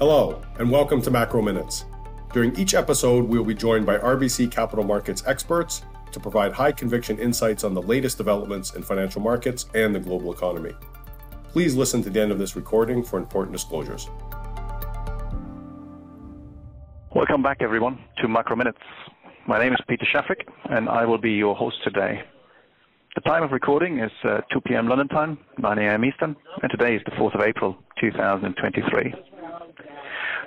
Hello, and welcome to Macro Minutes. During each episode, we will be joined by RBC Capital Markets experts to provide high conviction insights on the latest developments in financial markets and the global economy. Please listen to the end of this recording for important disclosures. Welcome back, everyone, to Macro Minutes. My name is Peter Schaffrik, and I will be your host today. The time of recording is uh, 2 p.m. London time, 9 a.m. Eastern, and today is the 4th of April, 2023.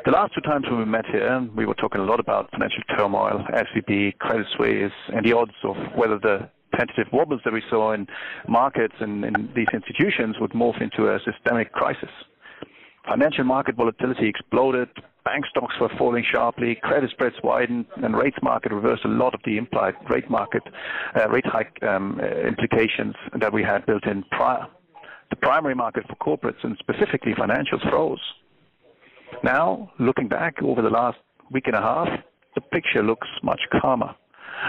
The last two times when we met here, we were talking a lot about financial turmoil, SVB, Credit Suisse, and the odds of whether the tentative wobbles that we saw in markets and in these institutions would morph into a systemic crisis. Financial market volatility exploded, bank stocks were falling sharply, credit spreads widened, and rates market reversed a lot of the implied rate market uh, rate hike um, uh, implications that we had built in prior. The primary market for corporates and specifically financials froze. Now, looking back over the last week and a half, the picture looks much calmer,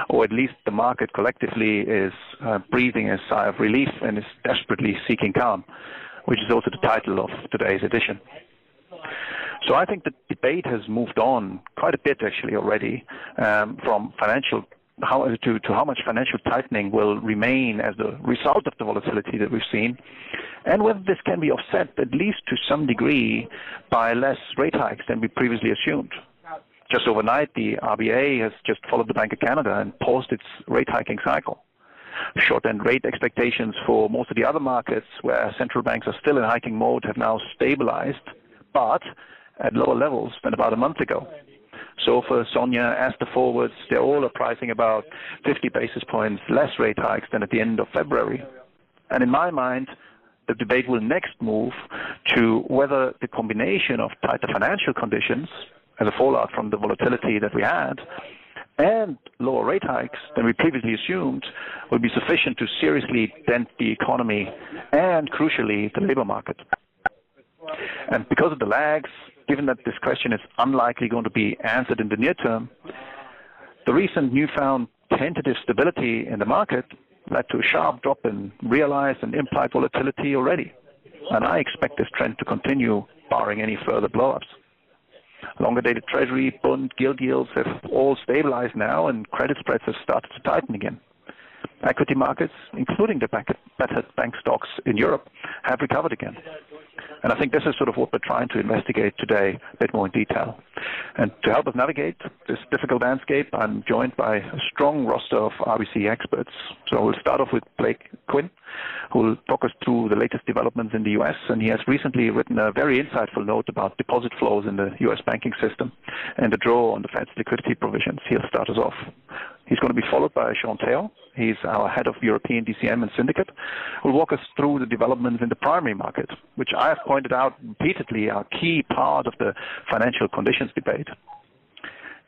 or at least the market collectively is uh, breathing a sigh of relief and is desperately seeking calm, which is also the title of today's edition. So I think the debate has moved on quite a bit actually already um, from financial how to, to how much financial tightening will remain as a result of the volatility that we've seen, and whether this can be offset at least to some degree by less rate hikes than we previously assumed. Just overnight, the RBA has just followed the Bank of Canada and paused its rate hiking cycle. Short-end rate expectations for most of the other markets where central banks are still in hiking mode have now stabilized, but at lower levels than about a month ago. SOFR, SONIA, as the forwards, they all are pricing about 50 basis points less rate hikes than at the end of February. And in my mind, the debate will next move to whether the combination of tighter financial conditions as a fallout from the volatility that we had and lower rate hikes than we previously assumed will be sufficient to seriously dent the economy and, crucially, the labor market. And because of the lags, given that this question is unlikely going to be answered in the near term, the recent newfound tentative stability in the market led to a sharp drop in realized and implied volatility already. And I expect this trend to continue, barring any further blowups. Longer dated treasury, bond, gilt yields have all stabilized now, and credit spreads have started to tighten again. Equity markets, including the battered bank stocks in Europe, have recovered again. And I think this is sort of what we're trying to investigate today a bit more in detail. And to help us navigate this difficult landscape, I'm joined by a strong roster of RBC experts. So we'll start off with Blake Gwinn, who will talk us through the latest developments in the U.S. And he has recently written a very insightful note about deposit flows in the U.S. banking system and the draw on the Fed's liquidity provisions. He'll start us off. He's going to be followed by Sean Taor. He's our head of European DCM and syndicate, who will walk us through the developments in the primary market, which I have pointed out repeatedly are key part of the financial conditions debate.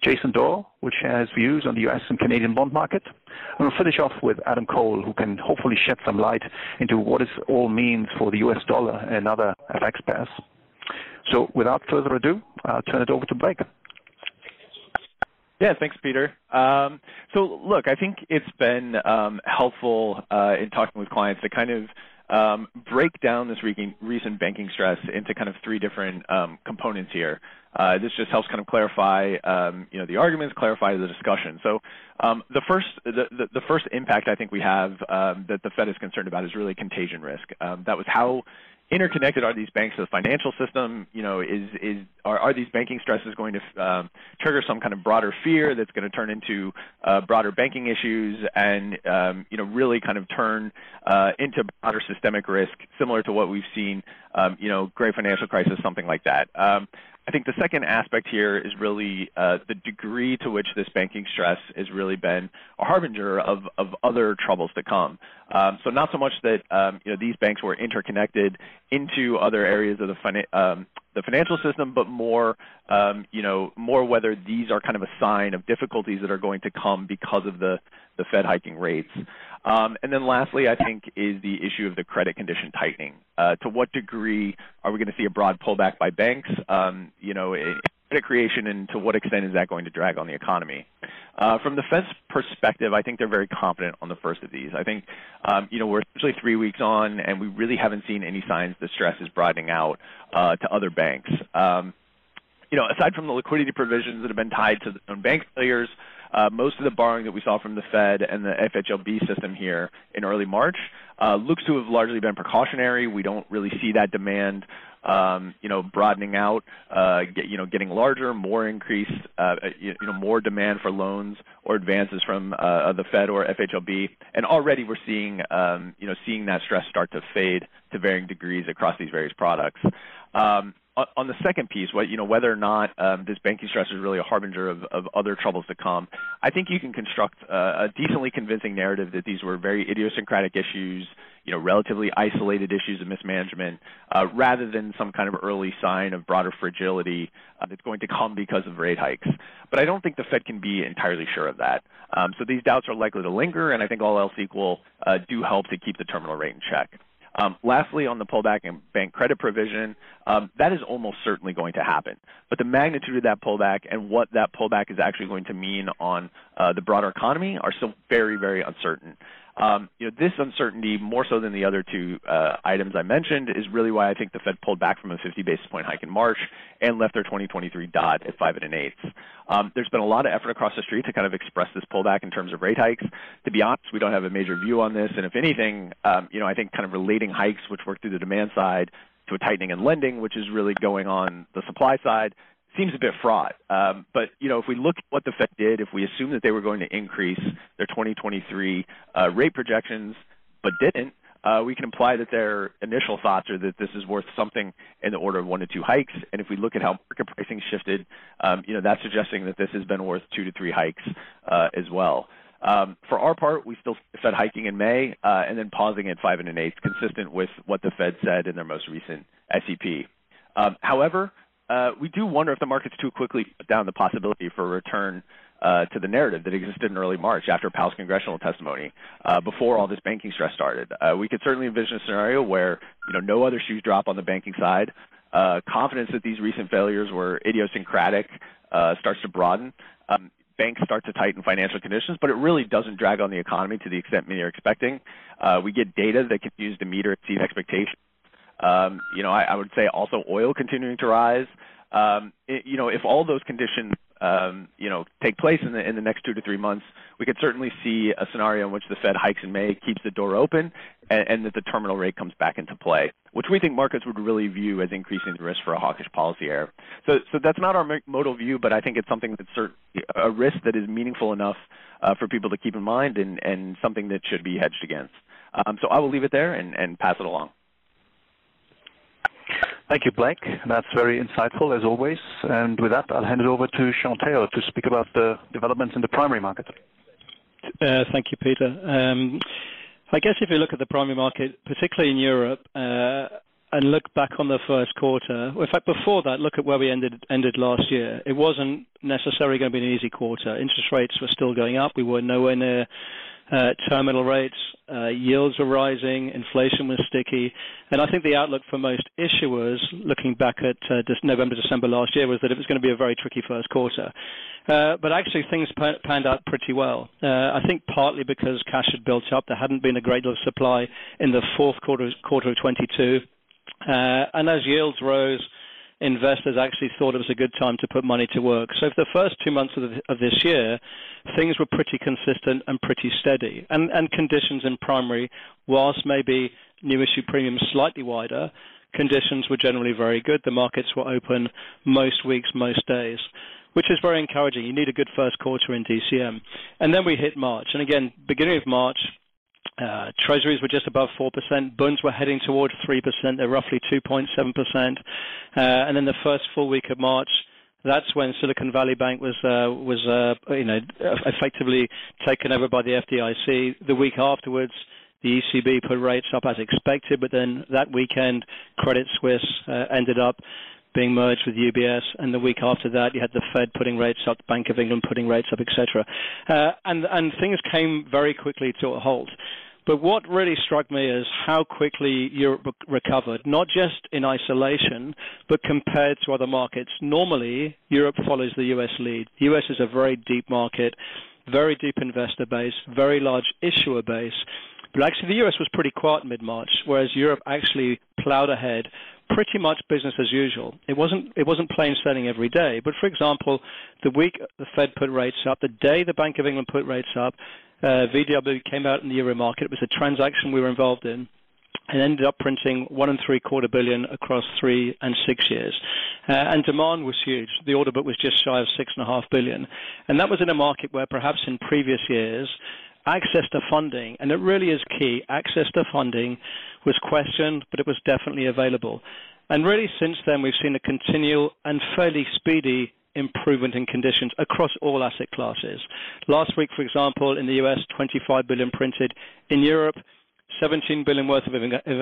Jason will share his views on the US and Canadian bond market. And we'll finish off with Adam Cole, who can hopefully shed some light into what this all means for the US dollar and other FX pairs. So without further ado, I'll turn it over to Blake. Yeah, thanks, Peter. Um, so, look, I think it's been um, helpful uh, in talking with clients to kind of um, break down this re- recent banking stress into kind of three different um, components here. Uh, this just helps kind of clarify, um, you know, the arguments, clarify the discussion. So, um, the first, the, the, the, first impact I think we have that the Fed is concerned about is really contagion risk. that was how interconnected are these banks to the financial system? You know, is is are, are these banking stresses going to um, trigger some kind of broader fear that's going to turn into uh, broader banking issues and um, you know really kind of turn uh, into broader systemic risk, similar to what we've seen, um, you know, great financial crisis, something like that. I think the second aspect here is really uh, the degree to which this banking stress has really been a harbinger of, of other troubles to come. Um, so not so much that um, you know these banks were interconnected into other areas of the, um, the financial system, but more um, you know more whether these are kind of a sign of difficulties that are going to come because of the the Fed hiking rates. Um, and then lastly, I think, is the issue of the credit condition tightening. Uh, to what degree are we going to see a broad pullback by banks, um, you know, in credit creation, and to what extent is that going to drag on the economy? Uh, from the Fed's perspective, I think they're very confident on the first of these. I think, um, you know, we're essentially three weeks on, and we really haven't seen any signs that stress is broadening out uh, to other banks. Um, you know, aside from the liquidity provisions that have been tied to the bank failures, uh, most of the borrowing that we saw from the Fed and the FHLB system here in early March uh, looks to have largely been precautionary. We don't really see that demand, um, you know, broadening out, uh, get, you know, getting larger, more increased, uh, you, you, know, more demand for loans or advances from uh, the Fed or FHLB. And already we're seeing, um, you know, seeing that stress start to fade to varying degrees across these various products. Um, on the second piece, what you know, whether or not um, this banking stress is really a harbinger of, of other troubles to come, I think you can construct a, a decently convincing narrative that these were very idiosyncratic issues, you know, relatively isolated issues of mismanagement, uh, rather than some kind of early sign of broader fragility uh, that's going to come because of rate hikes. But I don't think the Fed can be entirely sure of that. Um, so these doubts are likely to linger, and I think all else equal uh, do help to keep the terminal rate in check. Um, lastly, on the pullback in bank credit provision, um, that is almost certainly going to happen. But the magnitude of that pullback and what that pullback is actually going to mean on uh, the broader economy are still very, very uncertain. Um, you know, this uncertainty, more so than the other two uh, items I mentioned, is really why I think the Fed pulled back from a 50 basis point hike in March and left their 2023 dot at five and an eighth. Um, there's been a lot of effort across the street to kind of express this pullback in terms of rate hikes. To be honest, we don't have a major view on this, and if anything, um, you know, I think kind of relating hikes, which work through the demand side, to a tightening in lending, which is really going on the supply side, seems a bit fraught. Um, but you know, if we look at what the Fed did, if we assume that they were going to increase their 2023 uh, rate projections, but didn't, uh, we can imply that their initial thoughts are that this is worth something in the order of one to two hikes. And if we look at how market pricing shifted, um, you know, that's suggesting that this has been worth two to three hikes uh, as well. Um, for our part, we still Fed hiking in May uh, and then pausing at five and an eighth, consistent with what the Fed said in their most recent SEP. Um, however, we do wonder if the market's too quickly put down the possibility for a return uh, to the narrative that existed in early March after Powell's congressional testimony, uh, before all this banking stress started. Uh, we could certainly envision a scenario where you know no other shoes drop on the banking side. Uh, confidence that these recent failures were idiosyncratic uh, starts to broaden. Um, banks start to tighten financial conditions, but it really doesn't drag on the economy to the extent many are expecting. we get data that can use to meet or exceed expectations um, you know, I, I, would say also oil continuing to rise. Um, it, you know, if all those conditions, um, you know, take place in the in the next two to three months, we could certainly see a scenario in which the Fed hikes in May, keeps the door open, and, and that the terminal rate comes back into play, which we think markets would really view as increasing the risk for a hawkish policy error. So, so that's not our modal view, but I think it's something that's certainly a risk that is meaningful enough uh, for people to keep in mind, and, and something that should be hedged against. Um, so I will leave it there and, and pass it along. Thank you, Blake. That's very insightful as always. And with that, I'll hand it over to Sean Taor to speak about the developments in the primary market. Uh, thank you, Peter. Um, I guess if you look at the primary market, particularly in Europe, uh, and look back on the first quarter, in fact, before that, look at where we ended ended last year. It wasn't necessarily going to be an easy quarter. Interest rates were still going up. We were nowhere near terminal rates, uh, yields are rising, inflation was sticky, and I think the outlook for most issuers, looking back at uh, November, December last year, was that it was going to be a very tricky first quarter. Uh, but actually, things panned out pretty well. Uh, I think partly because cash had built up, there hadn't been a great deal of supply in the fourth quarter, quarter of 22, uh, and as yields rose investors actually thought it was a good time to put money to work. So for the first two months of, the, of this year, things were pretty consistent and pretty steady. And, and conditions in primary, whilst maybe new issue premiums slightly wider, conditions were generally very good. The markets were open most weeks, most days which is very encouraging. You need a good first quarter in DCM. And then we hit March. And again, beginning of March, uh, treasuries were just above 4%. Bunds were heading towards 3%. They're roughly 2.7%. Uh, and then the first full week of March, that's when Silicon Valley Bank was uh, was uh, you know effectively taken over by the FDIC. The week afterwards, the ECB put rates up as expected, but then that weekend, Credit Suisse uh, ended up being merged with UBS, and the week after that, you had the Fed putting rates up, the Bank of England putting rates up, etc. Uh, and and things came very quickly to a halt. But what really struck me is how quickly Europe recovered, not just in isolation, but compared to other markets. Normally, Europe follows the US lead. The US is a very deep market, very deep investor base, very large issuer base. But actually, the US was pretty quiet mid March, whereas Europe actually plowed ahead, pretty much business as usual. It wasn't it wasn't plain sailing every day. But for example, the week the Fed put rates up, the day the Bank of England put rates up, uh, VW came out in the euro market. It was a transaction we were involved in and ended up printing one and three quarter billion across three and six years. Uh, and demand was huge. The order book was just shy of six and a half billion. And that was in a market where perhaps in previous years, access to funding, and it really is key, access to funding was questioned, but it was definitely available. And really since then, we've seen a continual and fairly speedy improvement in conditions across all asset classes. Last week, for example, in the US, 25 billion printed. In Europe, 17 billion worth of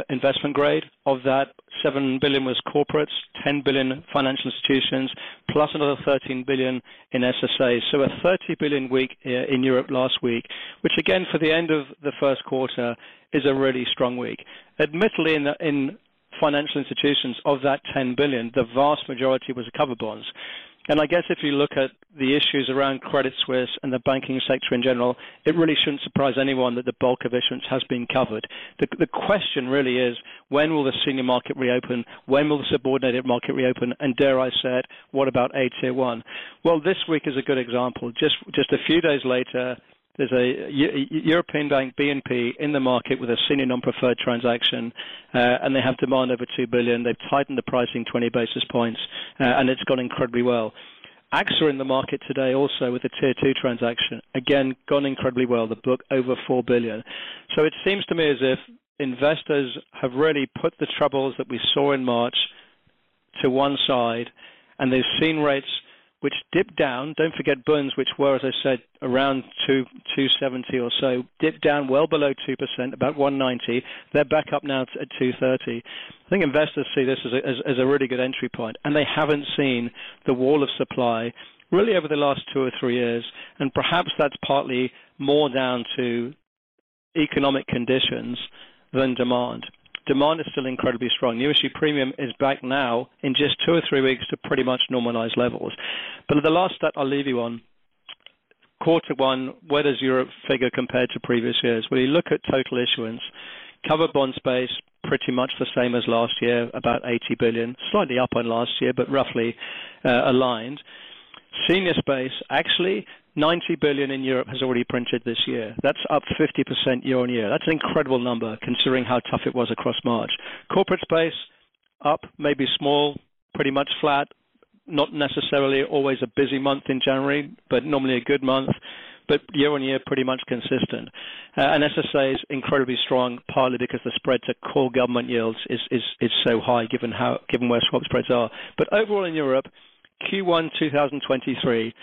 investment grade. Of that, 7 billion was corporates, 10 billion financial institutions, plus another 13 billion in SSAs. So a 30 billion week uh, in Europe last week, which again, for the end of the first quarter, is a really strong week. Admittedly, in, in financial institutions, of that 10 billion, the vast majority was cover bonds. And I guess if you look at the issues around Credit Suisse and the banking sector in general, it really shouldn't surprise anyone that the bulk of issuance has been covered. The, the question really is, when will the senior market reopen? When will the subordinated market reopen? And dare I say it, what about AT1? Well, this week is a good example. Just, just a few days later, there's a European bank, BNP, in the market with a senior non-preferred transaction, uh, and they have demand over 2 billion. They've tightened the pricing 20 basis points, uh, and it's gone incredibly well. AXA in the market today also with a Tier 2 transaction. Again, gone incredibly well. The book over 4 billion. So it seems to me as if investors have really put the troubles that we saw in March to one side, and they've seen rates which dipped down. Don't forget Bunds, which were, as I said, around 2, 270 or so, dipped down well below 2%, about 190. They're back up now at 230. I think investors see this as a, as, as a really good entry point, and they haven't seen the wall of supply really over the last two or three years, and perhaps that's partly more down to economic conditions than demand demand is still incredibly strong. New issue premium is back now in just two or three weeks to pretty much normalized levels. But the last stat I'll leave you on, quarter one, where does Europe figure compared to previous years? Well, you look at total issuance, covered bond space, pretty much the same as last year, about 80 billion, slightly up on last year, but roughly uh, aligned. Senior space, actually, 90 billion in Europe has already printed this year. That's up 50% year on year. That's an incredible number considering how tough it was across March. Corporate space, up, maybe small, pretty much flat. Not necessarily always a busy month in January, but normally a good month. But year on year, pretty much consistent. Uh, and SSA is incredibly strong, partly because the spread to core government yields is, is, is so high given how given where swap spreads are. But overall in Europe, Q1 2023,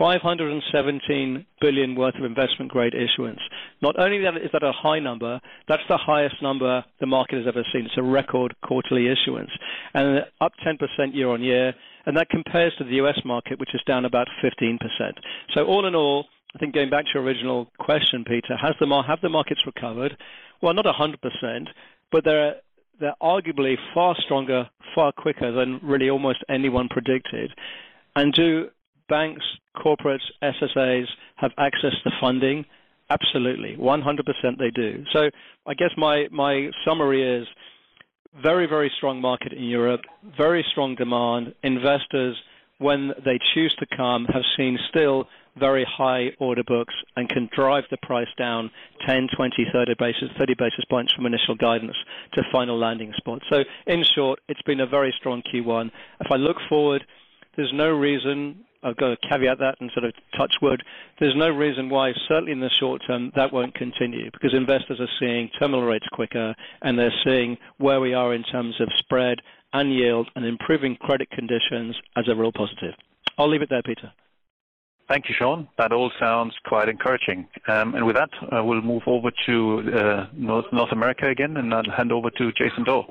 517 billion worth of investment grade issuance. Not only is that a high number, that's the highest number the market has ever seen. It's a record quarterly issuance, and up 10% year on year, and that compares to the U.S. market, which is down about 15%. So all in all, I think going back to your original question, Peter, has the have the markets recovered? Well, not 100%, but they're they're arguably far stronger, far quicker than really almost anyone predicted. And do banks, corporates, SSAs have access to funding? Absolutely, 100% they do. So I guess my, my summary is very, very strong market in Europe, very strong demand. Investors, when they choose to come, have seen still very high order books and can drive the price down 10, 20, 30 basis, 30 basis points from initial guidance to final landing spot. So in short, it's been a very strong Q1. If I look forward, there's no reason I've got to caveat that and sort of touch wood. There's no reason why, certainly in the short term, that won't continue because investors are seeing terminal rates quicker and they're seeing where we are in terms of spread and yield and improving credit conditions as a real positive. I'll leave it there, Peter. Thank you, Sean. That all sounds quite encouraging. Um, and with that, uh, we'll move over to uh, North, North America again, and I'll hand over to Jason Daw.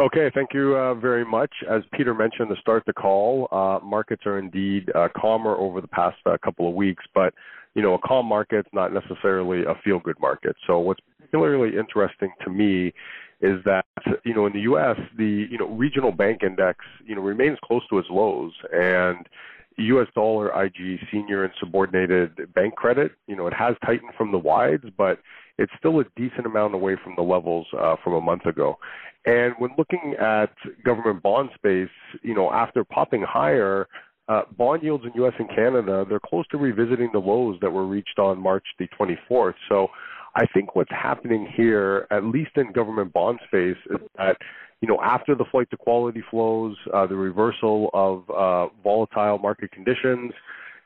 Okay, thank you uh, very much. As Peter mentioned to start the call, uh, markets are indeed uh, calmer over the past uh, couple of weeks, but you know, a calm market's not necessarily a feel-good market. So what's particularly interesting to me is that you know in the U.S. the you know regional bank index you know remains close to its lows, and U.S. dollar IG senior and subordinated bank credit you know it has tightened from the wides, but it's still a decent amount away from the levels uh, from a month ago. And when looking at government bond space, you know, after popping higher, uh, bond yields in U.S. and Canada, they're close to revisiting the lows that were reached on March the 24th. So I think what's happening here, at least in government bond space, is that you know after the flight to quality flows, uh, the reversal of uh, volatile market conditions,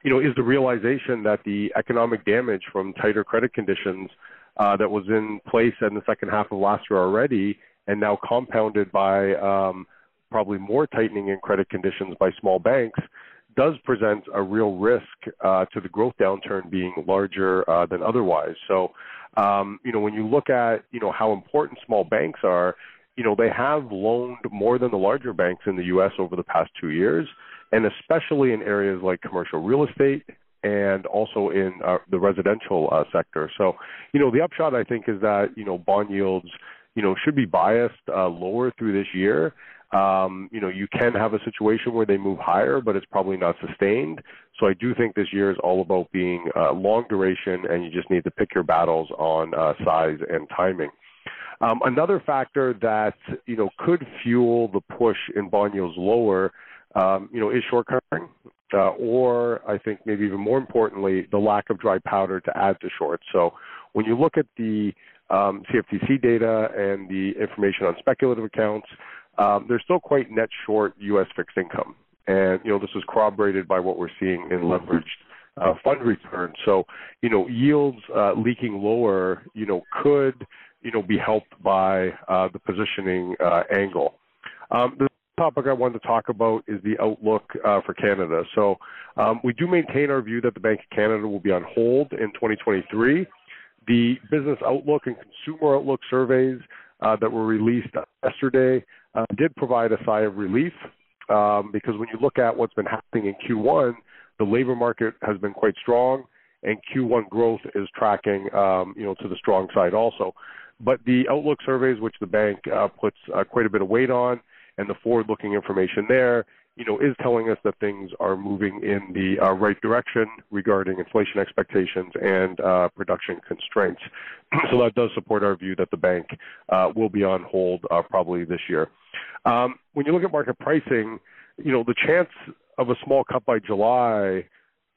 you know, is the realization that the economic damage from tighter credit conditions uh, that was in place in the second half of last year already, and now compounded by um, probably more tightening in credit conditions by small banks, does present a real risk uh, to the growth downturn being larger uh, than otherwise. So, um, you know, when you look at, you know, how important small banks are, you know, they have loaned more than the larger banks in the U.S. over the past two years, and especially in areas like commercial real estate and also in uh, the residential uh, sector. So, you know, the upshot I think is that you know bond yields, you know, should be biased uh, lower through this year. Um, you know, you can have a situation where they move higher, but it's probably not sustained. So I do think this year is all about being uh, long duration, and you just need to pick your battles on uh, size and timing. Um, another factor that you know could fuel the push in bond yields lower, um, you know, is short covering, uh, or I think maybe even more importantly, the lack of dry powder to add to shorts. So when you look at the um, CFTC data and the information on speculative accounts, um, they're still quite net short U.S. fixed income. And, you know, this is corroborated by what we're seeing in leveraged uh, fund returns. So, you know, yields uh, leaking lower, you know, could, you know, be helped by uh, the positioning uh, angle. Um, the topic I wanted to talk about is the outlook uh, for Canada. So um, we do maintain our view that the Bank of Canada will be on hold in 2023. The business outlook and consumer outlook surveys uh, that were released yesterday uh, did provide a sigh of relief um, because when you look at what's been happening in Q1, the labor market has been quite strong, and Q1 growth is tracking, um, you know, to the strong side also. But the outlook surveys, which the bank uh, puts uh, quite a bit of weight on, and the forward-looking information there, you know, is telling us that things are moving in the uh, right direction regarding inflation expectations and uh, production constraints. so that does support our view that the bank uh, will be on hold uh, probably this year. Um, when you look at market pricing, you know, the chance of a small cut by July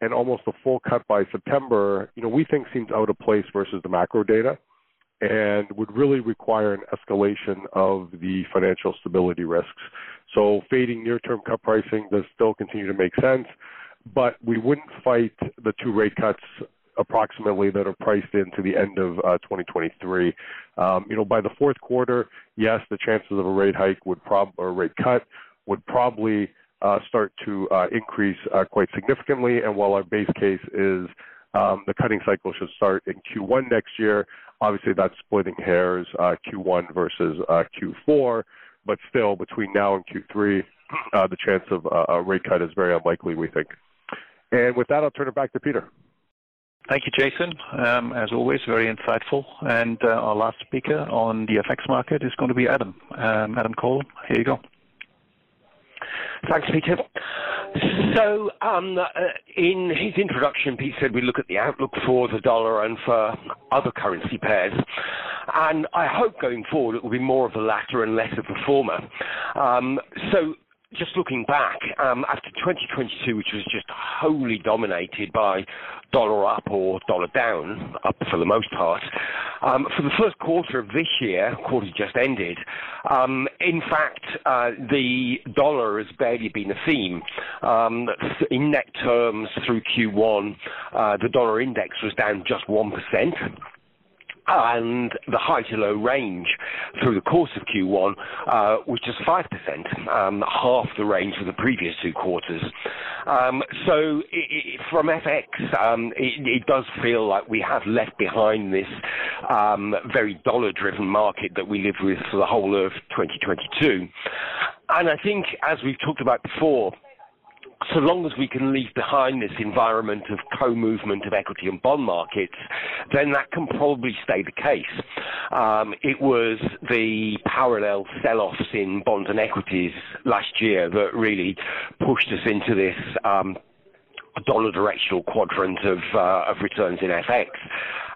and almost a full cut by September, you know, we think seems out of place versus the macro data and would really require an escalation of the financial stability risks. So fading near-term cut pricing does still continue to make sense, but we wouldn't fight the two rate cuts approximately that are priced into the end of uh, 2023. Um, you know, by the fourth quarter, yes, the chances of a rate hike would prob or rate cut would probably uh, start to uh, increase uh, quite significantly. And while our base case is um, the cutting cycle should start in Q1 next year, obviously that's splitting hairs, uh, Q1 versus uh, Q4. But still, between now and Q3, the chance of a rate cut is very unlikely, we think. And with that, I'll turn it back to Peter. Thank you, Jason. Um, as always, very insightful. And uh, our last speaker on the FX market is going to be Adam. Um, Adam Cole, here you go. Thanks, Peter. So, um, uh, in his introduction, Pete said we look at the outlook for the dollar and for other currency pairs. And I hope going forward it will be more of the latter and less of the former. Um, so, just looking back, um, after 2022, which was just wholly dominated by dollar up or dollar down, up for the most part, um, for the first quarter of this year, quarter just ended, um, in fact, uh, the dollar has barely been a theme. Um, in net terms, through Q1, uh, the dollar index was down just 1% and the high to low range through the course of Q1 uh, was just 5%, um, half the range for the previous two quarters. Um, so it, it, from FX, um, it, it, does feel like we have left behind this um, very dollar-driven market that we lived with for the whole of 2022. And I think, as we've talked about before, so long as we can leave behind this environment of co-movement of equity and bond markets, then that can probably stay the case. Um, it was the parallel sell-offs in bonds and equities last year that really pushed us into this um, dollar directional quadrant of, uh, of returns in FX.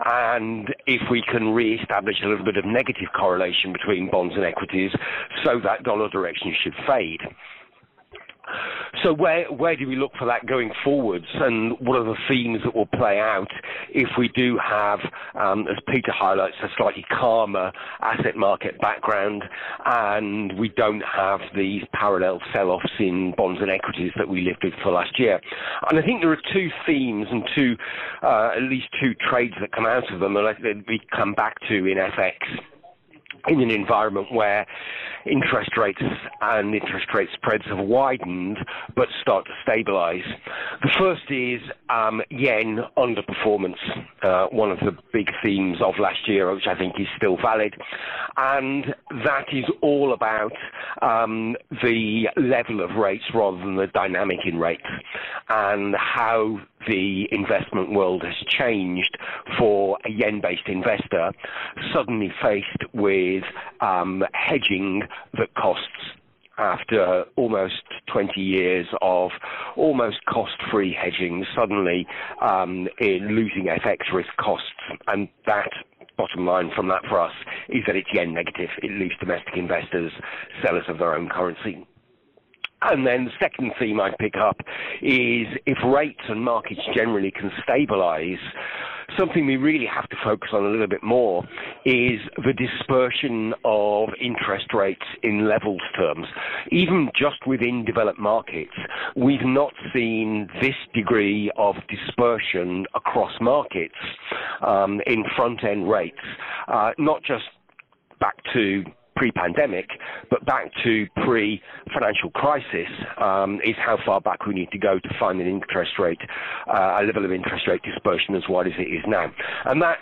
And if we can re-establish a little bit of negative correlation between bonds and equities, so that dollar direction should fade. So where where do we look for that going forwards, and what are the themes that will play out if we do have, um, as Peter highlights, a slightly calmer asset market background, and we don't have these parallel sell-offs in bonds and equities that we lived with for last year. And I think there are two themes and two, uh, at least two trades that come out of them, that we come back to in FX in an environment where interest rates and interest rate spreads have widened but start to stabilize. The first is um, yen underperformance, uh, one of the big themes of last year, which I think is still valid. And that is all about um, the level of rates rather than the dynamic in rates and how the investment world has changed for a yen-based investor suddenly faced with um, hedging that costs after almost 20 years of almost cost-free hedging, suddenly um, in losing FX risk costs, and that bottom line from that for us is that it's yen negative. It leaves domestic investors sellers of their own currency. And then the second theme I'd pick up is if rates and markets generally can stabilize, something we really have to focus on a little bit more is the dispersion of interest rates in levels terms. Even just within developed markets, we've not seen this degree of dispersion across markets um, in front end rates, uh, not just back to pre-pandemic, but back to pre-financial crisis um, is how far back we need to go to find an interest rate, uh, a level of interest rate dispersion as wide as it is now. And that,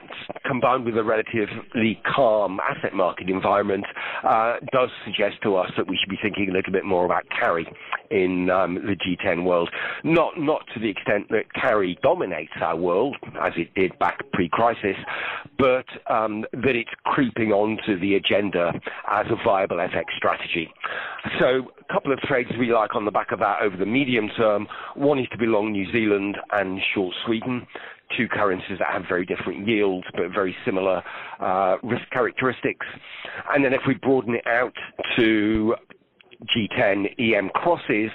combined with a relatively calm asset market environment, uh, does suggest to us that we should be thinking a little bit more about carry in um, the G10 world. Not not to the extent that carry dominates our world as it did back pre-crisis, but um, that it's creeping onto the agenda as a viable FX strategy. So a couple of trades we like on the back of that over the medium term. One is to be long New Zealand and short Sweden two currencies that have very different yields but very similar uh, risk characteristics. And then if we broaden it out to G10 EM crosses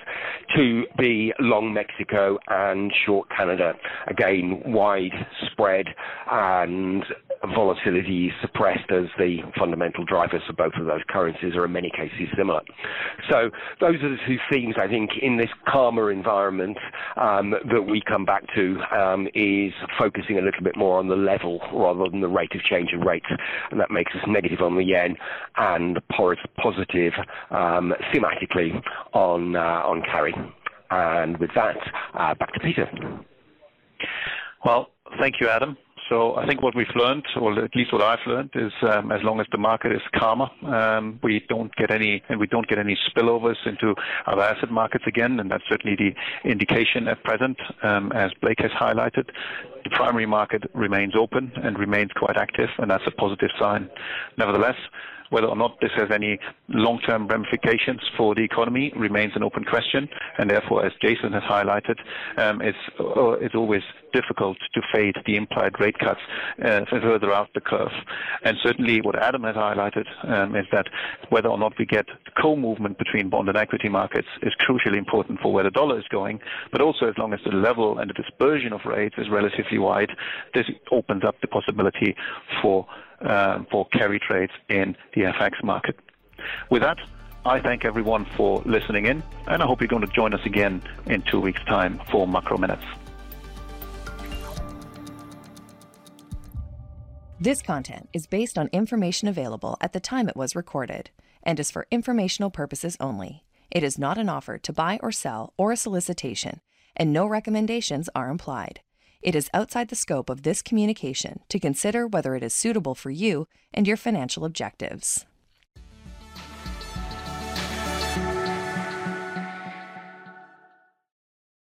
to be long Mexico and short Canada. Again, wide spread and volatility suppressed as the fundamental drivers for both of those currencies are in many cases similar. So those are the two themes I think in this calmer environment um, that we come back to um, is focusing a little bit more on the level rather than the rate of change of rates, and that makes us negative on the yen and positive um, thematically on uh, on carry. And with that, uh, back to Peter. Well, thank you, Adam. So I think what we've learned, or at least what I've learned, is um, as long as the market is calmer, um, we don't get any and we don't get any spillovers into other asset markets again, and that's certainly the indication at present, um, as Blake has highlighted. The primary market remains open and remains quite active, and that's a positive sign. Nevertheless, whether or not this has any long-term ramifications for the economy remains an open question, and therefore, as Jason has highlighted, um, it's, uh, it's always difficult to fade the implied rate cuts uh, further out the curve. And certainly what Adam has highlighted um, is that whether or not we get co-movement between bond and equity markets is crucially important for where the dollar is going, but also as long as the level and the dispersion of rates is relatively wide, this opens up the possibility for uh, for carry trades in the FX market. With that, I thank everyone for listening in, and I hope you're going to join us again in two weeks' time for Macro Minutes. This content is based on information available at the time it was recorded and is for informational purposes only. It is not an offer to buy or sell or a solicitation, and no recommendations are implied. It is outside the scope of this communication to consider whether it is suitable for you and your financial objectives.